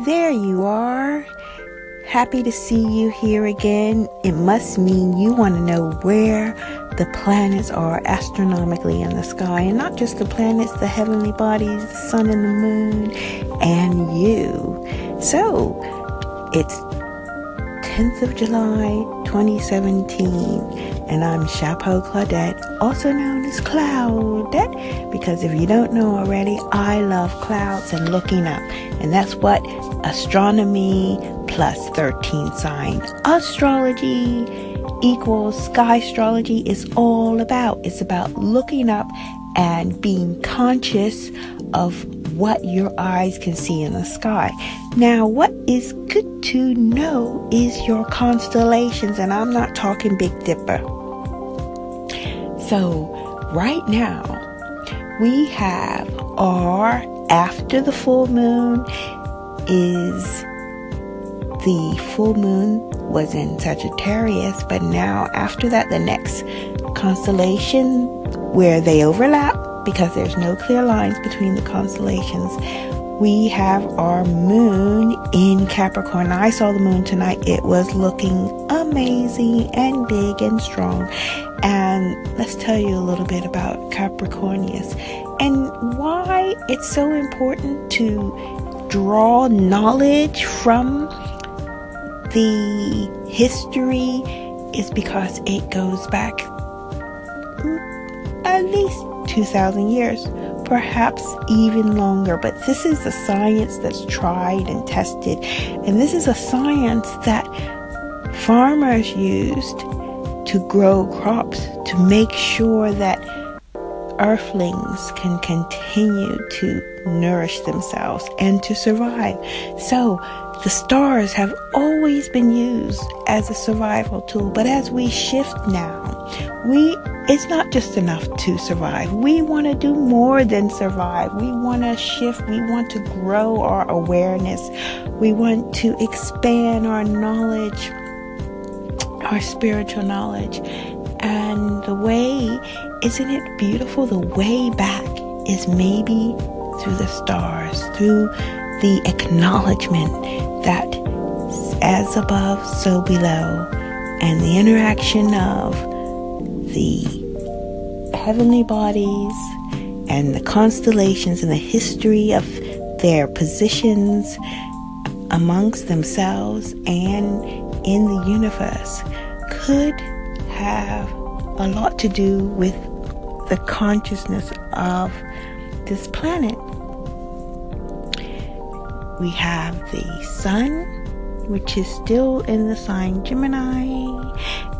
There you are. Happy to see you here again. It must mean you want to know where the planets are astronomically in the sky, and not just the planets, the heavenly bodies, the sun and the moon, and you. So, it's 10th of July 2017, and I'm Chapeau Claudette, also known as Cloudette, because if you don't know already, I love clouds and looking up, and that's what astronomy plus 13 sign astrology equals sky astrology is all about. It's about looking up and being conscious of what your eyes can see in the sky. Now, what is good to know is your constellations, and I'm not talking Big Dipper. So, right now, we have our after the full moon is the full moon was in Sagittarius, but now after that, the next constellation where they overlap because there's no clear lines between the constellations. We have our moon in Capricorn. I saw the moon tonight. It was looking amazing and big and strong. And let's tell you a little bit about Capricornus and why it's so important to draw knowledge from the history is because it goes back at least 2,000 years, perhaps even longer. But this is a science that's tried and tested, and this is a science that farmers used to grow crops to make sure that earthlings can continue to nourish themselves and to survive. So, the stars have always been used as a survival tool, but as we shift now, we it's not just enough to survive. We want to do more than survive. We want to shift. We want to grow our awareness. We want to expand our knowledge, our spiritual knowledge. And the way, isn't it beautiful? The way back is maybe through the stars, through the acknowledgement that as above, so below, and the interaction of the heavenly bodies and the constellations and the history of their positions amongst themselves and in the universe could have a lot to do with the consciousness of this planet we have the sun, which is still in the sign Gemini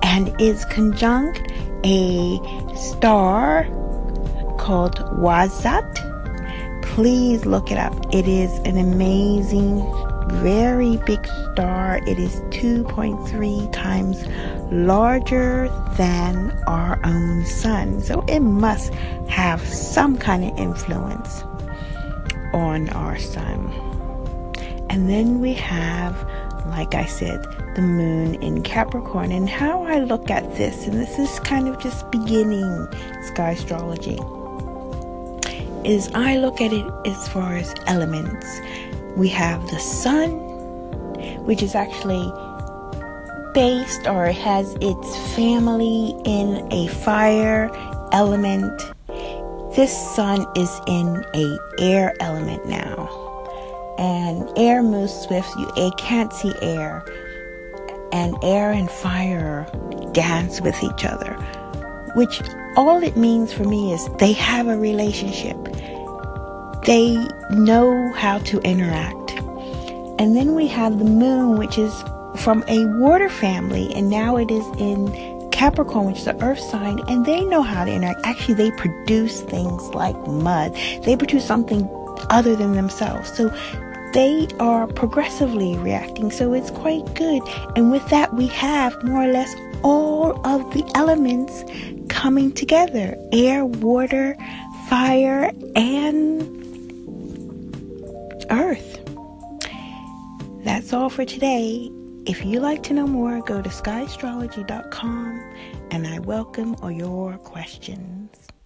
and is conjunct a star called Wasat. Please look it up. It is an amazing, very big star. It is 2.3 times larger than our own sun. So it must have some kind of influence on our sun. And then we have, like I said, the moon in Capricorn. And how I look at this, and this is kind of just beginning sky astrology, is I look at it as far as elements. We have the sun, which is actually based or has its family in a fire element. This sun is in a air element now and air moves swift. You it can't see air, and air and fire dance with each other, which all it means for me is they have a relationship. They know how to interact. And then we have the moon, which is from a water family, and now it is in Capricorn, which is the earth sign, and they know how to interact. Actually, they produce things like mud. They produce something other than themselves. So they are progressively reacting, so it's quite good. And with that, we have more or less all of the elements coming together air, water, fire, and earth. That's all for today. If you'd like to know more, go to skyastrology.com and I welcome all your questions.